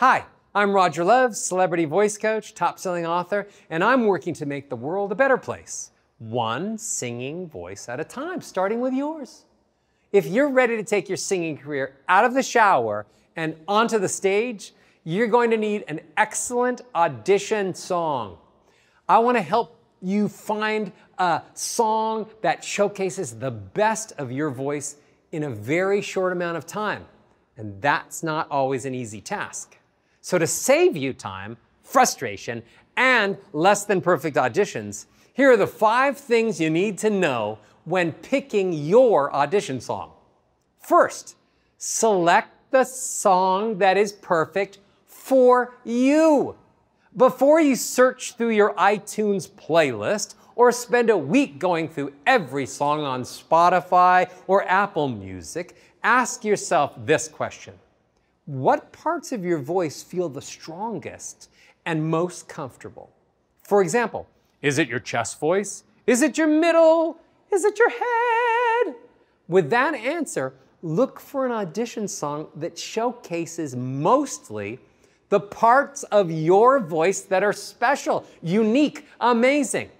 Hi, I'm Roger Love, celebrity voice coach, top selling author, and I'm working to make the world a better place, one singing voice at a time, starting with yours. If you're ready to take your singing career out of the shower and onto the stage, you're going to need an excellent audition song. I want to help you find a song that showcases the best of your voice in a very short amount of time. And that's not always an easy task. So, to save you time, frustration, and less than perfect auditions, here are the five things you need to know when picking your audition song. First, select the song that is perfect for you. Before you search through your iTunes playlist or spend a week going through every song on Spotify or Apple Music, ask yourself this question What parts of your voice feel the strongest and most comfortable? For example, is it your chest voice? Is it your middle? Is it your head? With that answer, look for an audition song that showcases mostly the parts of your voice that are special, unique, amazing.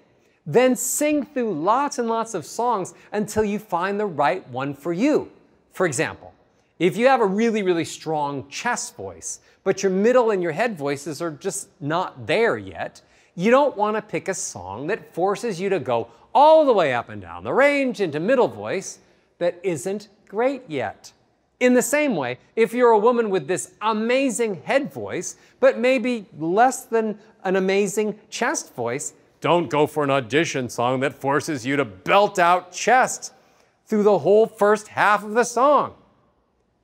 Then sing through lots and lots of songs until you find the right one for you. For example, if you have a really, really strong chest voice, but your middle and your head voices are just not there yet, you don't want to pick a song that forces you to go all the way up and down the range into middle voice that isn't great yet. In the same way, if you're a woman with this amazing head voice, but maybe less than an amazing chest voice, don't go for an audition song that forces you to belt out chest through the whole first half of the song.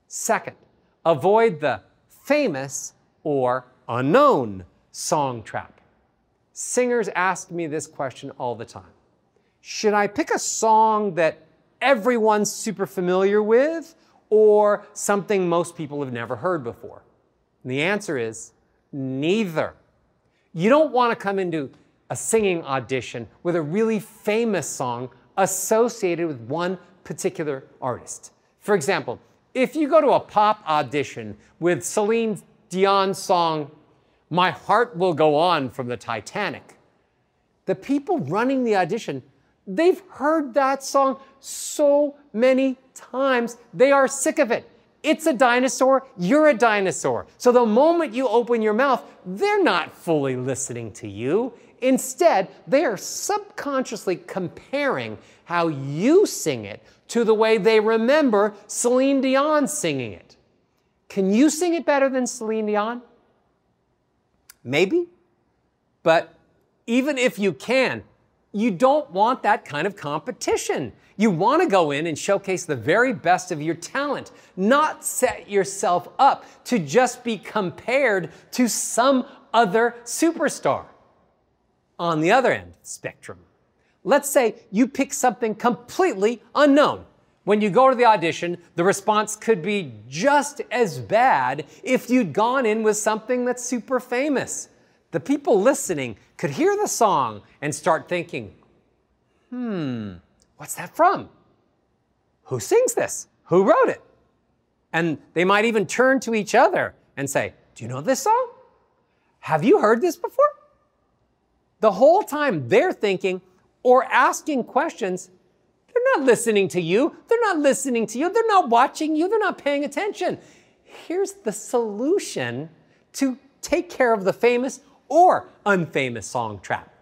Second, avoid the famous or unknown song trap. Singers ask me this question all the time Should I pick a song that everyone's super familiar with? or something most people have never heard before? And the answer is neither. You don't want to come into a singing audition with a really famous song associated with one particular artist. For example, if you go to a pop audition with Celine Dion's song, My Heart Will Go On from the Titanic, the people running the audition They've heard that song so many times, they are sick of it. It's a dinosaur, you're a dinosaur. So the moment you open your mouth, they're not fully listening to you. Instead, they are subconsciously comparing how you sing it to the way they remember Celine Dion singing it. Can you sing it better than Celine Dion? Maybe. But even if you can, you don't want that kind of competition. You want to go in and showcase the very best of your talent, not set yourself up to just be compared to some other superstar. On the other end of the spectrum, let's say you pick something completely unknown. When you go to the audition, the response could be just as bad if you'd gone in with something that's super famous the people listening could hear the song and start thinking, hmm, what's that from? Who sings this? Who wrote it? And they might even turn to each other and say, Do you know this song? Have you heard this before? The whole time they're thinking or asking questions, they're not listening to you. They're not listening to you. They're not watching you. They're not paying attention. Here's the solution to take care of the famous or unfamous song trap.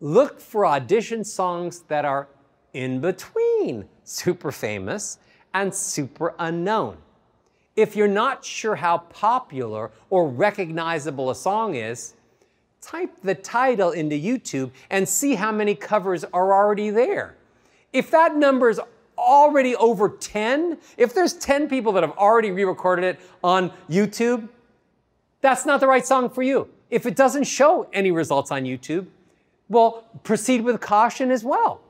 Look for audition songs that are in between super famous and super unknown. If you're not sure how popular or recognizable a song is, type the title into YouTube and see how many covers are already there. If that number is already over 10, if there's 10 people that have already re recorded it on YouTube, that's not the right song for you. If it doesn't show any results on YouTube, well, proceed with caution as well.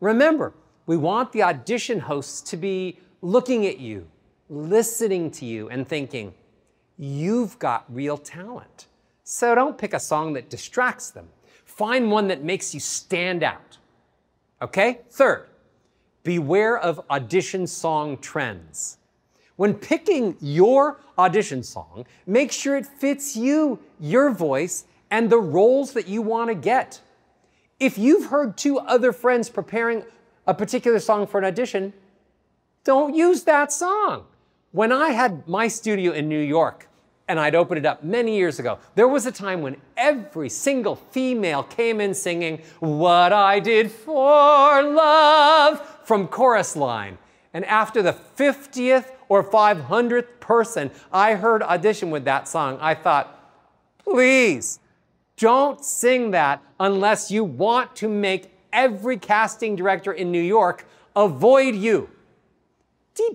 Remember, we want the audition hosts to be looking at you, listening to you, and thinking, you've got real talent. So don't pick a song that distracts them. Find one that makes you stand out. Okay? Third, beware of audition song trends. When picking your audition song, make sure it fits you, your voice, and the roles that you want to get. If you've heard two other friends preparing a particular song for an audition, don't use that song. When I had my studio in New York, and I'd opened it up many years ago, there was a time when every single female came in singing, What I Did for Love from chorus line. And after the 50th or 500th person I heard audition with that song, I thought, please don't sing that unless you want to make every casting director in New York avoid you.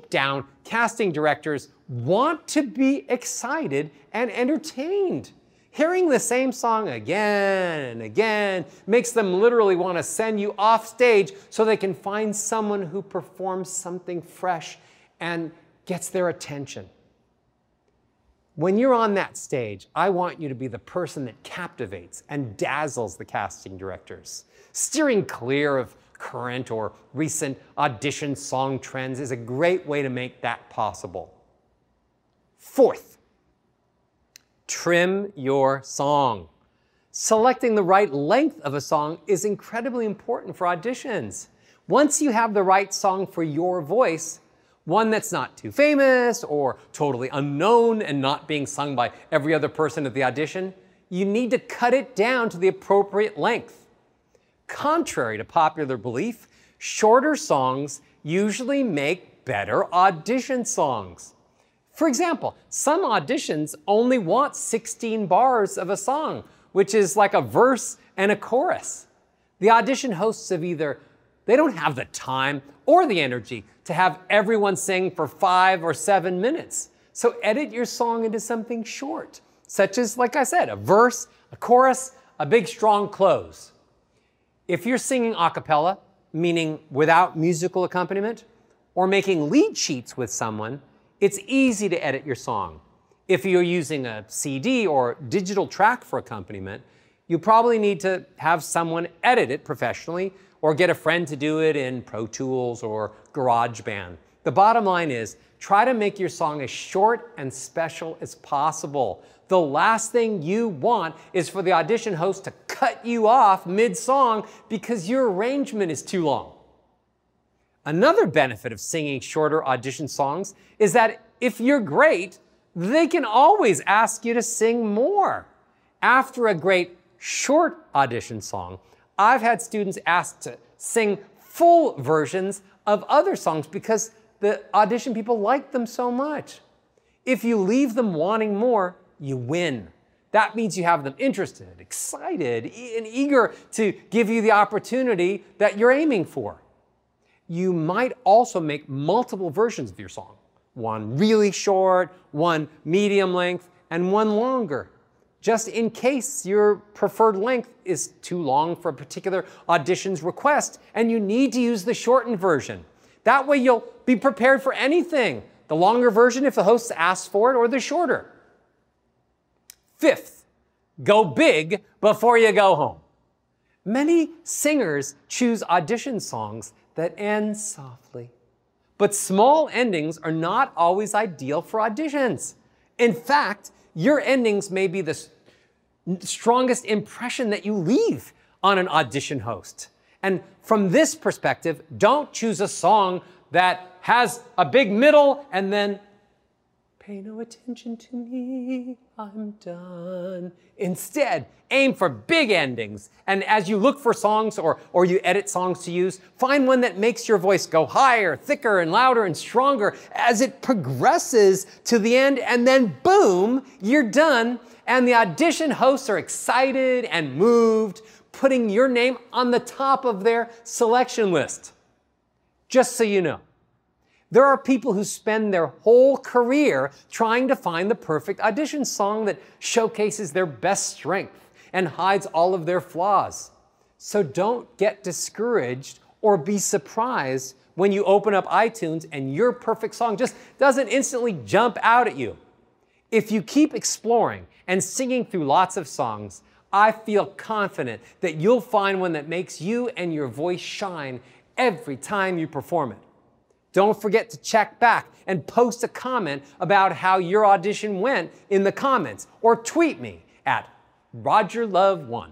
Down, casting directors want to be excited and entertained. Hearing the same song again and again makes them literally want to send you off stage so they can find someone who performs something fresh and gets their attention. When you're on that stage, I want you to be the person that captivates and dazzles the casting directors. Steering clear of current or recent audition song trends is a great way to make that possible. Fourth, trim your song. Selecting the right length of a song is incredibly important for auditions. Once you have the right song for your voice, one that's not too famous or totally unknown and not being sung by every other person at the audition, you need to cut it down to the appropriate length. Contrary to popular belief, shorter songs usually make better audition songs. For example, some auditions only want 16 bars of a song, which is like a verse and a chorus. The audition hosts have either, they don't have the time or the energy to have everyone sing for five or seven minutes. So edit your song into something short, such as, like I said, a verse, a chorus, a big strong close. If you're singing a cappella, meaning without musical accompaniment, or making lead sheets with someone, it's easy to edit your song. If you're using a CD or digital track for accompaniment, you probably need to have someone edit it professionally or get a friend to do it in Pro Tools or GarageBand. The bottom line is try to make your song as short and special as possible. The last thing you want is for the audition host to cut you off mid song because your arrangement is too long. Another benefit of singing shorter audition songs is that if you're great, they can always ask you to sing more. After a great short audition song, I've had students asked to sing full versions of other songs because the audition people like them so much. If you leave them wanting more, you win. That means you have them interested, excited, and eager to give you the opportunity that you're aiming for you might also make multiple versions of your song. One really short, one medium length, and one longer. Just in case your preferred length is too long for a particular audition's request and you need to use the shortened version. That way you'll be prepared for anything. The longer version if the host asks for it or the shorter. Fifth, go big before you go home. Many singers choose audition songs that end softly. But small endings are not always ideal for auditions. In fact, your endings may be the strongest impression that you leave on an audition host. And from this perspective, don't choose a song that has a big middle and then Pay no attention to me, I'm done. Instead, aim for big endings. And as you look for songs or, or you edit songs to use, find one that makes your voice go higher, thicker, and louder and stronger as it progresses to the end. And then, boom, you're done. And the audition hosts are excited and moved, putting your name on the top of their selection list. Just so you know. There are people who spend their whole career trying to find the perfect audition song that showcases their best strength and hides all of their flaws. So don't get discouraged or be surprised when you open up iTunes and your perfect song just doesn't instantly jump out at you. If you keep exploring and singing through lots of songs, I feel confident that you'll find one that makes you and your voice shine every time you perform it. Don't forget to check back and post a comment about how your audition went in the comments or tweet me at RogerLove1.